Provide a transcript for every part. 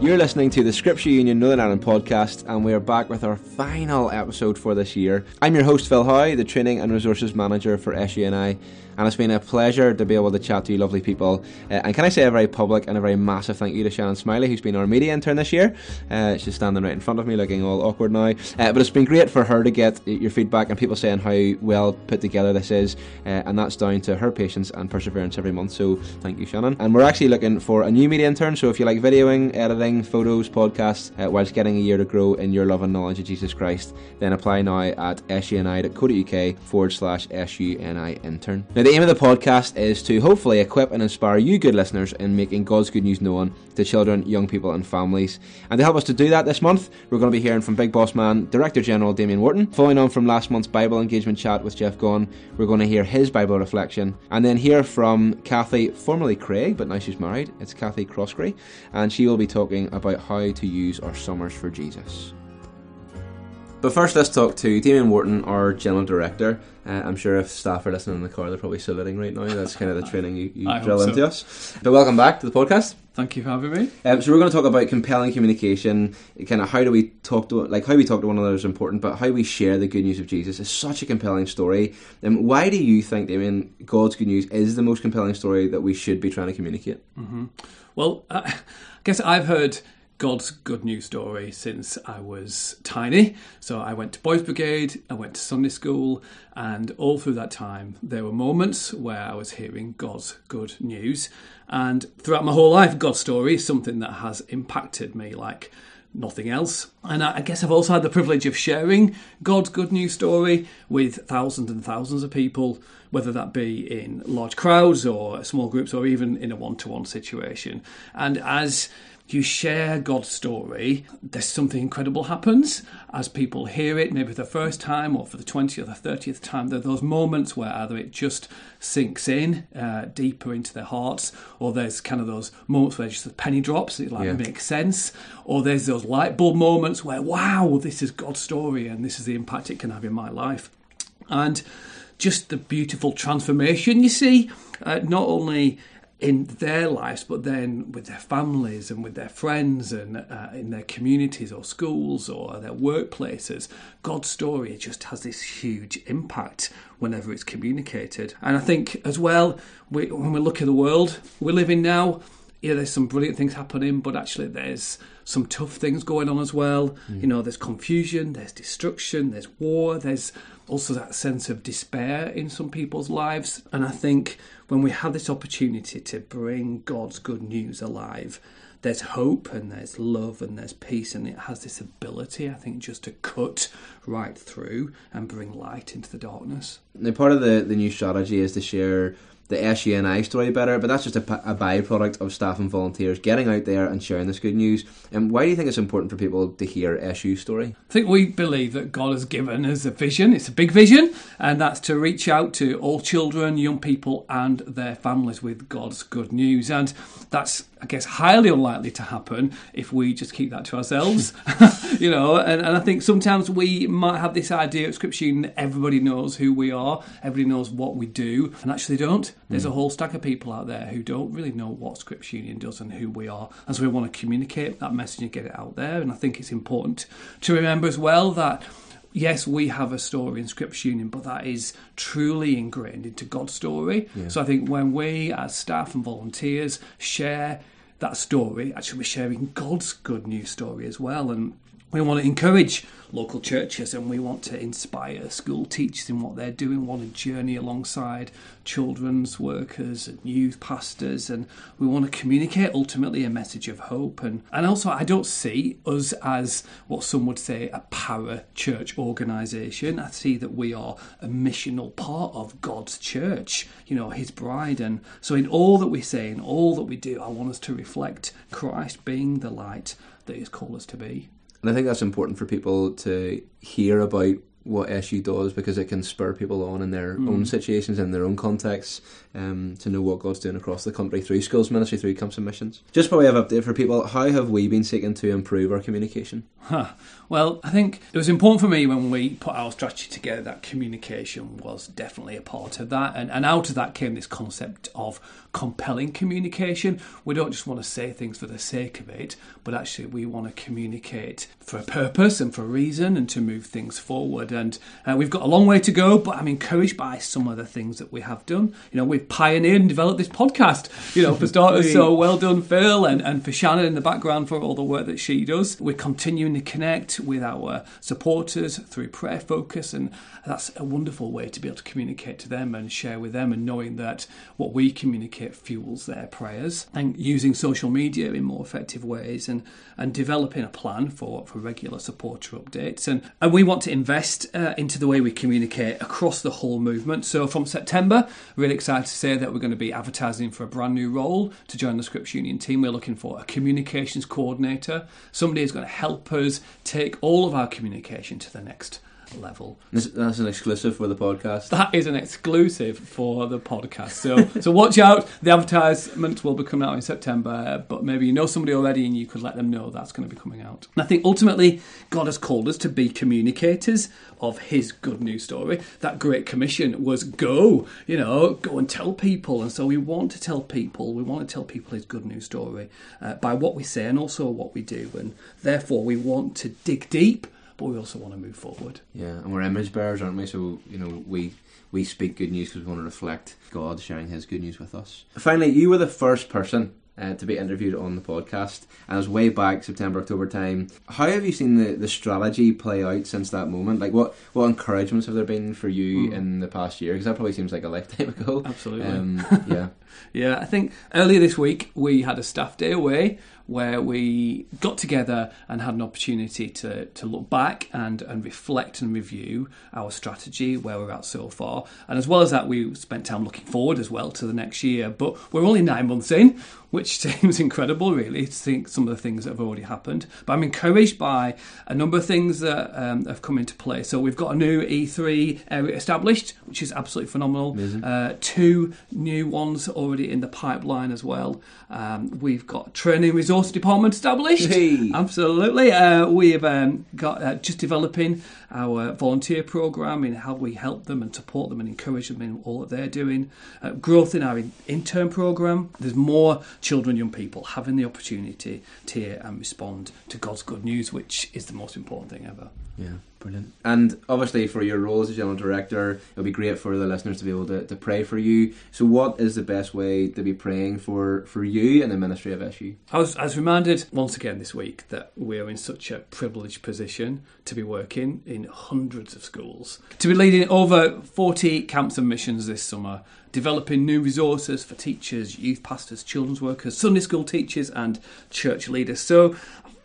You're listening to the Scripture Union Northern Ireland podcast, and we are back with our final episode for this year. I'm your host, Phil Howe, the Training and Resources Manager for SUNI, and it's been a pleasure to be able to chat to you lovely people. Uh, and can I say a very public and a very massive thank you to Shannon Smiley, who's been our media intern this year. Uh, she's standing right in front of me, looking all awkward now. Uh, but it's been great for her to get your feedback and people saying how well put together this is, uh, and that's down to her patience and perseverance every month. So thank you, Shannon. And we're actually looking for a new media intern, so if you like videoing, editing, photos, podcasts, uh, whilst getting a year to grow in your love and knowledge of Jesus Christ, then apply now at suni.co.uk forward slash SUNI intern. Now, the aim of the podcast is to hopefully equip and inspire you, good listeners, in making God's good news known to children, young people, and families. And to help us to do that this month, we're going to be hearing from Big Boss Man, Director General Damien Wharton. Following on from last month's Bible engagement chat with Jeff Gaughan, we're going to hear his Bible reflection, and then hear from Kathy, formerly Craig, but now she's married. It's Kathy Crossgray, and she will be talking about how to use our summers for Jesus. But first, let's talk to Damien Wharton, our General Director. Uh, I'm sure if staff are listening in the car, they're probably saluting right now. That's kind of the training you, you drill so. into us. But welcome back to the podcast. Thank you for having me. Um, so we're going to talk about compelling communication. Kind of how do we talk to like how we talk to one another is important, but how we share the good news of Jesus is such a compelling story. And um, why do you think, Damien, God's good news is the most compelling story that we should be trying to communicate? Mm-hmm. Well, uh, I guess I've heard God's good news story since I was tiny. So I went to Boys Brigade, I went to Sunday school, and all through that time, there were moments where I was hearing God's good news. And throughout my whole life, God's story is something that has impacted me like nothing else. And I guess I've also had the privilege of sharing God's good news story with thousands and thousands of people, whether that be in large crowds or small groups or even in a one to one situation. And as you share God's story, there's something incredible happens as people hear it, maybe for the first time or for the 20th or the 30th time. There are those moments where either it just sinks in uh, deeper into their hearts, or there's kind of those moments where just the penny drops, it like yeah. makes sense, or there's those light bulb moments where, wow, this is God's story and this is the impact it can have in my life. And just the beautiful transformation you see, uh, not only in their lives, but then with their families and with their friends and uh, in their communities or schools or their workplaces. God's story just has this huge impact whenever it's communicated. And I think as well, we, when we look at the world we live in now, yeah, there's some brilliant things happening, but actually there's some tough things going on as well. Mm. You know, there's confusion, there's destruction, there's war, there's also that sense of despair in some people's lives. And I think when we have this opportunity to bring God's good news alive, there's hope and there's love and there's peace, and it has this ability, I think, just to cut right through and bring light into the darkness. Now, part of the, the new strategy is to share the SUNI story better, but that's just a, a byproduct of staff and volunteers getting out there and sharing this good news. And why do you think it's important for people to hear SU story? I think we believe that God has given us a vision. It's a big vision, and that's to reach out to all children, young people, and their families with God's good news. And that's, I guess, highly unlikely to happen if we just keep that to ourselves. you know, and, and I think sometimes we might have this idea of Scripture that everybody knows who we are, everybody knows what we do, and actually don't. There's mm. a whole stack of people out there who don't really know what Scripture Union does and who we are. And so we want to communicate that message and get it out there. And I think it's important to remember as well that yes, we have a story in Scripture Union, but that is truly ingrained into God's story. Yeah. So I think when we, as staff and volunteers, share that story, actually we're sharing God's good news story as well. And we want to encourage local churches and we want to inspire school teachers in what they're doing, we want to journey alongside children's workers and youth pastors and we want to communicate ultimately a message of hope and, and also I don't see us as what some would say a para church organisation. I see that we are a missional part of God's church, you know, his bride and so in all that we say, in all that we do, I want us to reflect Christ being the light that he's called us to be. And I think that's important for people to hear about what SU does because it can spur people on in their own situations, in their own contexts, um, to know what God's doing across the country through schools ministry, through camps and missions. Just by way of update for people, how have we been seeking to improve our communication? Huh. Well, I think it was important for me when we put our strategy together that communication was definitely a part of that. And, and out of that came this concept of compelling communication. We don't just want to say things for the sake of it, but actually we want to communicate for a purpose and for a reason and to move things forward. And uh, we've got a long way to go, but I'm encouraged by some of the things that we have done. You know, we've pioneered and developed this podcast, you know, for starters. so well done, Phil, and, and for Shannon in the background for all the work that she does. We're continuing to connect with our supporters through prayer focus, and that's a wonderful way to be able to communicate to them and share with them, and knowing that what we communicate fuels their prayers, and using social media in more effective ways, and and developing a plan for, for regular supporter updates. And, and we want to invest uh, into the way we communicate across the whole movement. So from September, really excited to say that we're going to be advertising for a brand new role to join the Scripps Union team. We're looking for a communications coordinator, somebody who's going to help us take all of our communication to the next level. That's an exclusive for the podcast. That is an exclusive for the podcast. So so watch out. The advertisement will be coming out in September, but maybe you know somebody already and you could let them know that's going to be coming out. And I think ultimately God has called us to be communicators of his good news story. That great commission was go, you know, go and tell people. And so we want to tell people, we want to tell people his good news story uh, by what we say and also what we do. And therefore we want to dig deep but we also want to move forward. Yeah, and we're image bearers, aren't we? So you know, we we speak good news because we want to reflect God sharing His good news with us. Finally, you were the first person uh, to be interviewed on the podcast, and it was way back September October time. How have you seen the, the strategy play out since that moment? Like, what what encouragements have there been for you mm. in the past year? Because that probably seems like a lifetime ago. Absolutely. Um, yeah. yeah, I think earlier this week we had a staff day away where we got together and had an opportunity to, to look back and, and reflect and review our strategy, where we're at so far. And as well as that, we spent time looking forward as well to the next year. But we're only nine months in, which seems incredible, really, to think some of the things that have already happened. But I'm encouraged by a number of things that um, have come into play. So we've got a new E3 area established, which is absolutely phenomenal. Uh, two new ones already in the pipeline as well. Um, we've got training resource department established. Hey. Absolutely. Uh, we've um, got uh, just developing our volunteer program in how we help them and support them and encourage them in all that they're doing. Uh, growth in our intern program. There's more children, young people having the opportunity to hear and respond to God's good news, which is the most important thing ever. Yeah, brilliant. And obviously, for your role as a general director, it'll be great for the listeners to be able to, to pray for you. So, what is the best way to be praying for, for you and the ministry of SU? I was, I was reminded once again this week that we are in such a privileged position to be working in hundreds of schools, to be leading over 40 camps and missions this summer, developing new resources for teachers, youth pastors, children's workers, Sunday school teachers, and church leaders. So,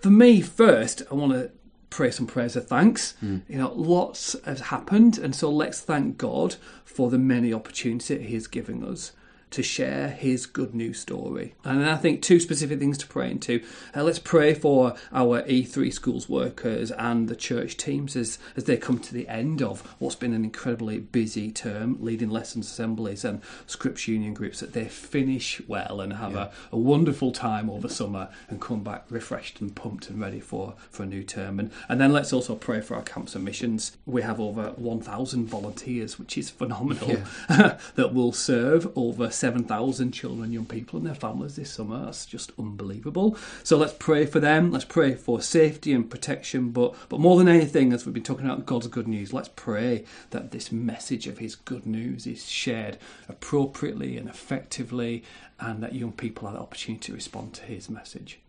for me, first, I want to pray some prayers of thanks. Mm. You know, lots has happened, and so let's thank God for the many opportunities He is giving us to share his good news story. And I think two specific things to pray into. Uh, let's pray for our E3 schools workers and the church teams as, as they come to the end of what's been an incredibly busy term, leading lessons assemblies and Scripps Union groups, that they finish well and have yeah. a, a, wonderful time over summer and come back refreshed and pumped and ready for, for a new term. And, and then let's also pray for our camps and missions. We have over 1,000 volunteers, which is phenomenal, yeah. that will serve over 7,000 children, young people, and their families this summer. That's just unbelievable. So let's pray for them. Let's pray for safety and protection. But, but more than anything, as we've been talking about God's good news, let's pray that this message of His good news is shared appropriately and effectively, and that young people have the opportunity to respond to His message.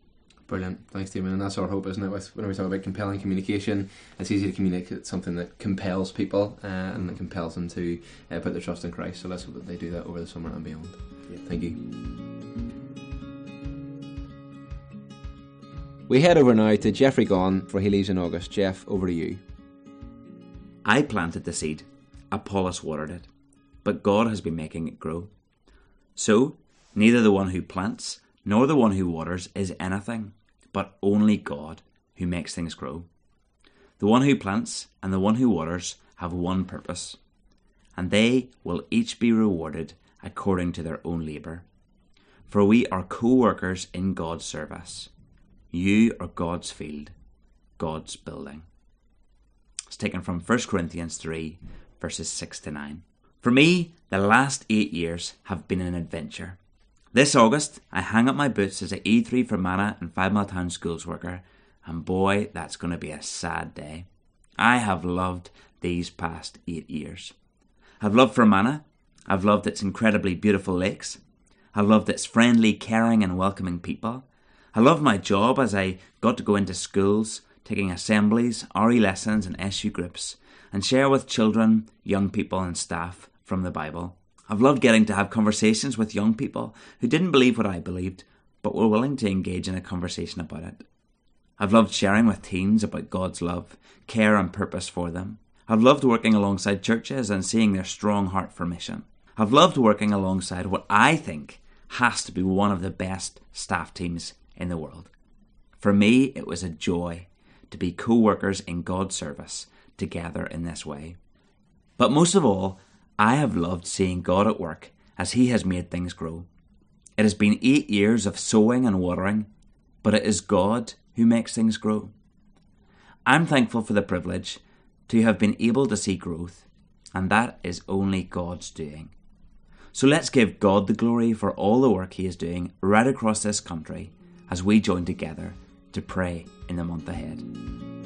Brilliant. Thanks, Damien. And that's our hope, isn't it? With when we talk about compelling communication, it's easy to communicate something that compels people uh, and that compels them to uh, put their trust in Christ. So let's hope that they do that over the summer and beyond. Yeah. Thank you. We head over now to Jeffrey Gaughan for he leaves in August. Jeff, over to you. I planted the seed, Apollos watered it, but God has been making it grow. So, neither the one who plants nor the one who waters is anything, but only God who makes things grow. The one who plants and the one who waters have one purpose, and they will each be rewarded according to their own labour. For we are co workers in God's service. You are God's field, God's building. It's taken from 1 Corinthians 3, verses 6 to 9. For me, the last eight years have been an adventure. This August, I hang up my boots as a E3 Fermanagh and Fivemiletown schools worker, and boy, that's going to be a sad day. I have loved these past eight years. I've loved Fermanagh. I've loved its incredibly beautiful lakes. I've loved its friendly, caring, and welcoming people. I loved my job as I got to go into schools, taking assemblies, RE lessons, and SU groups, and share with children, young people, and staff from the Bible. I've loved getting to have conversations with young people who didn't believe what I believed, but were willing to engage in a conversation about it. I've loved sharing with teens about God's love, care, and purpose for them. I've loved working alongside churches and seeing their strong heart for mission. I've loved working alongside what I think has to be one of the best staff teams in the world. For me, it was a joy to be co workers in God's service together in this way. But most of all, I have loved seeing God at work as He has made things grow. It has been eight years of sowing and watering, but it is God who makes things grow. I'm thankful for the privilege to have been able to see growth, and that is only God's doing. So let's give God the glory for all the work He is doing right across this country as we join together to pray in the month ahead.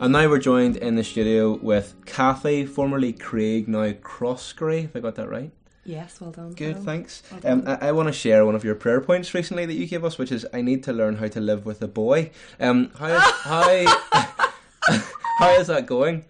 And now we're joined in the studio with Kathy, formerly Craig, now Crossgray, if I got that right. Yes, well done. Good, thanks. Well Um. I, I want to share one of your prayer points recently that you gave us, which is I need to learn how to live with a boy. Um, how, how, how is that going?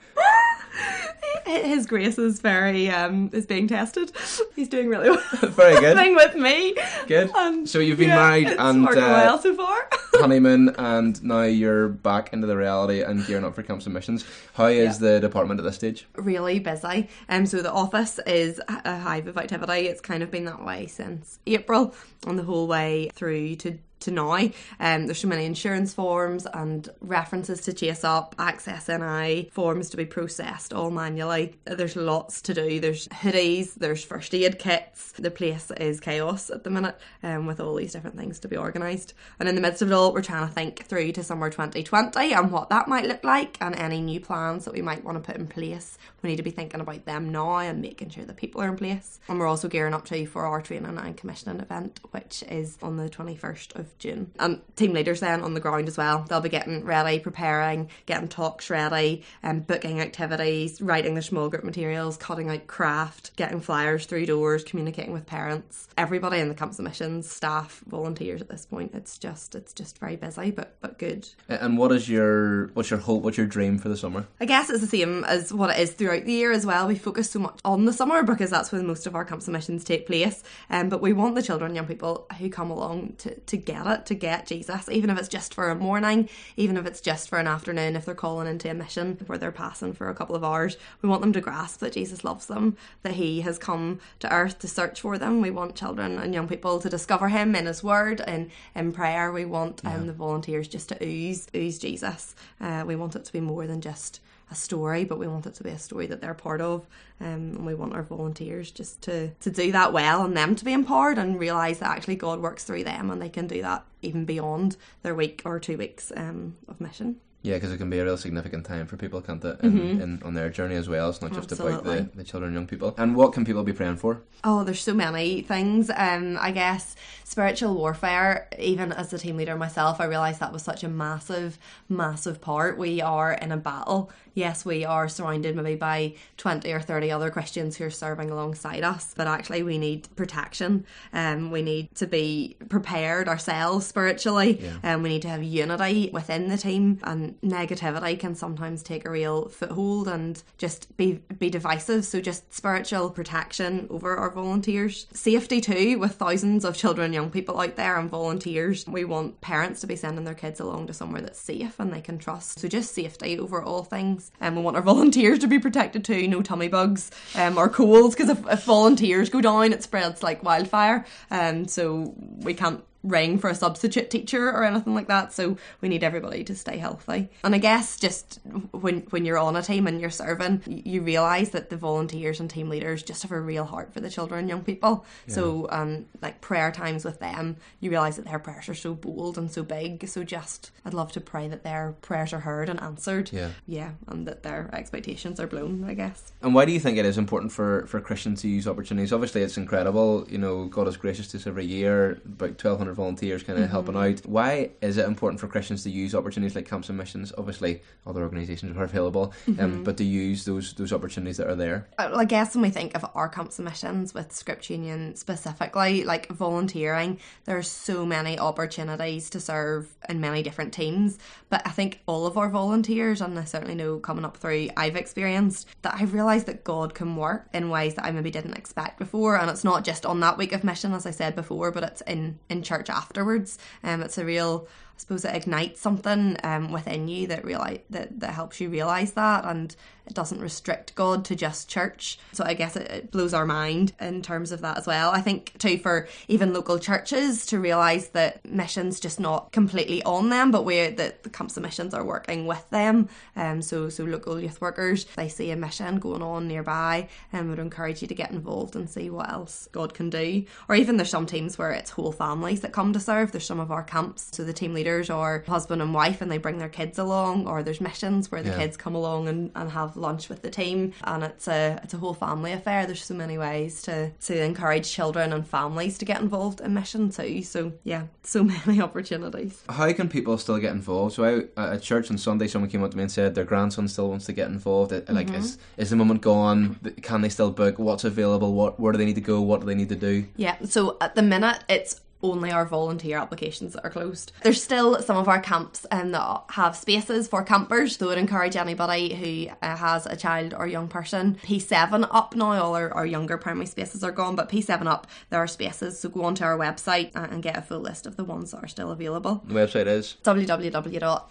His grace is very um is being tested. He's doing really well. Very good. Thing with me. Good. And, So you've been yeah, married and, uh, well so far. honeymoon, and now you're back into the reality and gearing up for camp submissions. How is the department at this stage? really busy. Um, so the office is a hive of activity. It's kind of been that way since April, and the whole way through to to now. Um, there's so many insurance forms and references to chase up, access NI forms to be processed all manually. There's lots to do. There's hoodies. There's first aid kits. The place is chaos at the minute, um, with all these different things to be organised. And in the midst of it all, we're trying to think through to summer 2020 and what that might look like, and any new plans that we might want to put in place. We need to be thinking about them now and making sure that people are in place. And we're also gearing up to for our training and commissioning event, which is on the 21st of June. And team leaders then on the ground as well. They'll be getting ready, preparing, getting talks ready, and booking activities, writing their small group materials, cutting out craft, getting flyers through doors, communicating with parents. Everybody in the camp submissions, staff, volunteers at this point. It's just it's just very busy, but but good. And what is your what's your hope? What's your dream for the summer? I guess it's the same as what it is throughout the year as well. We focus so much on the summer because that's when most of our camp submissions take place. Um, but we want the children, young people who come along to, to get it, to get Jesus, even if it's just for a morning, even if it's just for an afternoon, if they're calling into a mission where they're passing for a couple of hours. We want them to grasp that Jesus loves them, that He has come to earth to search for them. We want children and young people to discover Him in His Word and in prayer. We want um, the volunteers just to ooze, ooze Jesus. Uh, we want it to be more than just a story, but we want it to be a story that they're part of. Um, and we want our volunteers just to, to do that well and them to be empowered and realise that actually God works through them and they can do that even beyond their week or two weeks um, of mission. Yeah, because it can be a real significant time for people, can't it? In, in, on their journey as well. It's not just about the, the children and young people. And what can people be praying for? Oh, there's so many things. Um, I guess spiritual warfare. Even as a team leader myself, I realised that was such a massive, massive part. We are in a battle. Yes, we are surrounded maybe by twenty or thirty other Christians who are serving alongside us, but actually we need protection. Um, we need to be prepared ourselves spiritually, and we need to have unity within the team. And negativity can sometimes take a real foothold and just be be divisive. So just spiritual protection over our volunteers, safety too, with thousands of children, young people out there, and volunteers. We want parents to be sending their kids along to somewhere that's safe and they can trust. So just safety over all things. And we want our volunteers to be protected too. No tummy bugs um, or colds because if, if volunteers go down, it spreads like wildfire. Um, so we can't ring for a substitute teacher or anything like that. So we need everybody to stay healthy. And I guess just when when you're on a team and you're serving, you realise that the volunteers and team leaders just have a real heart for the children and young people. Yeah. So um, like prayer times with them, you realise that their prayers are so bold and so big. So just I'd love to pray that their prayers are heard and answered. Yeah. Yeah, and that their expectations are blown, I guess. And why do you think it is important for, for Christians to use opportunities? Obviously it's incredible, you know, God is gracious to us every year, about twelve hundred volunteers kind of mm-hmm. helping out. Why is it important for Christians to use opportunities like camps and missions? Obviously other organisations are available, um, mm-hmm. um, but to use those those opportunities that are there. I guess when we think of our camps and missions with Script Union specifically, like volunteering, there's so many opportunities to serve in many different teams. But I think all of our volunteers, and I certainly know coming up through, I've experienced that I've realised that God can work in ways that I maybe didn't expect before. And it's not just on that week of mission, as I said before, but it's in, in church afterwards. Um, it's a real I suppose it ignites something um, within you that realize that, that helps you realize that and it doesn't restrict God to just church. So I guess it, it, blows our mind in terms of that as well. I think too for even local churches to realise that missions just not completely on them, but where that the camps of missions are working with them. Um, so so local youth workers they see a mission going on nearby and um, would encourage you to get involved and see what else God can do. Or even there's some teams where it's whole families that come to serve. There's some of our camps, so the team leaders are husband and wife and they bring their kids along, or there's missions where the yeah. kids come along and, and have lunch with the team, and it's a it's a whole family affair. There's so many ways to to encourage children and families to get involved in mission too. So yeah, so many opportunities. How can people still get involved? So I, at church on Sunday, someone came up to me and said their grandson still wants to get involved. Like, mm-hmm. is is the moment gone? Can they still book? What's available? What where do they need to go? What do they need to do? Yeah. So at the minute, it's only our volunteer applications that are closed. There's still some of our camps um, that have spaces for campers, so I would encourage anybody who uh, has a child or young person. P7 up now, all our, our younger primary spaces are gone, but P7 up, there are spaces, so go onto our website and get a full list of the ones that are still available. The website is www.suni.co.uk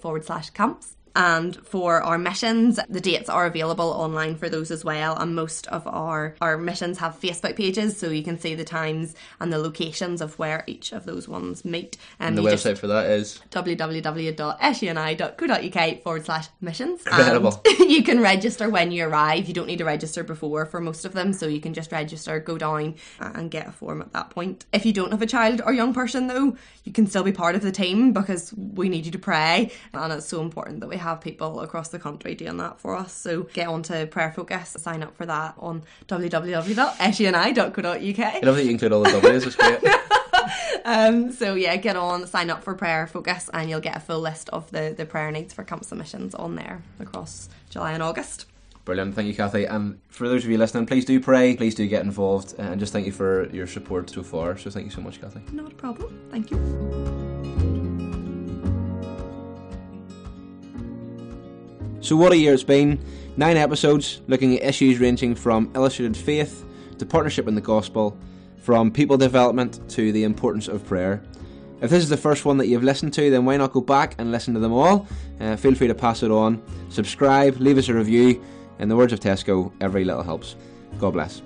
forward slash camps. And for our missions, the dates are available online for those as well. And most of our, our missions have Facebook pages, so you can see the times and the locations of where each of those ones meet. And, the website for that is www.suni.co.uk forward slash missions. Incredible. And you can register when you arrive. You don't need to register before for most of them, so you can just register, go down, and get a form at that point. If you don't have a child or young person, though, you can still be part of the team because we need you to pray, and it's so important that we have people across the country doing that for us. So get on to Prayer Focus, sign up for that on www.suni.co.uk. I love that you include all the W's, it's great. um, so yeah, get on, sign up for Prayer Focus, and you'll get a full list of the, the prayer needs for camp submissions on there across July and August. Brilliant, thank you, Kathy. And for those of you listening, please do pray, please do get involved, and just thank you for your support so far. So thank you so much, Kathy. Not a problem. Thank you. So, what a year it's been. Nine episodes looking at issues ranging from illustrated faith to partnership in the gospel, from people development to the importance of prayer. If this is the first one that you've listened to, then why not go back and listen to them all? Uh, feel free to pass it on, subscribe, leave us a review. In the words of Tesco, every little helps. God bless.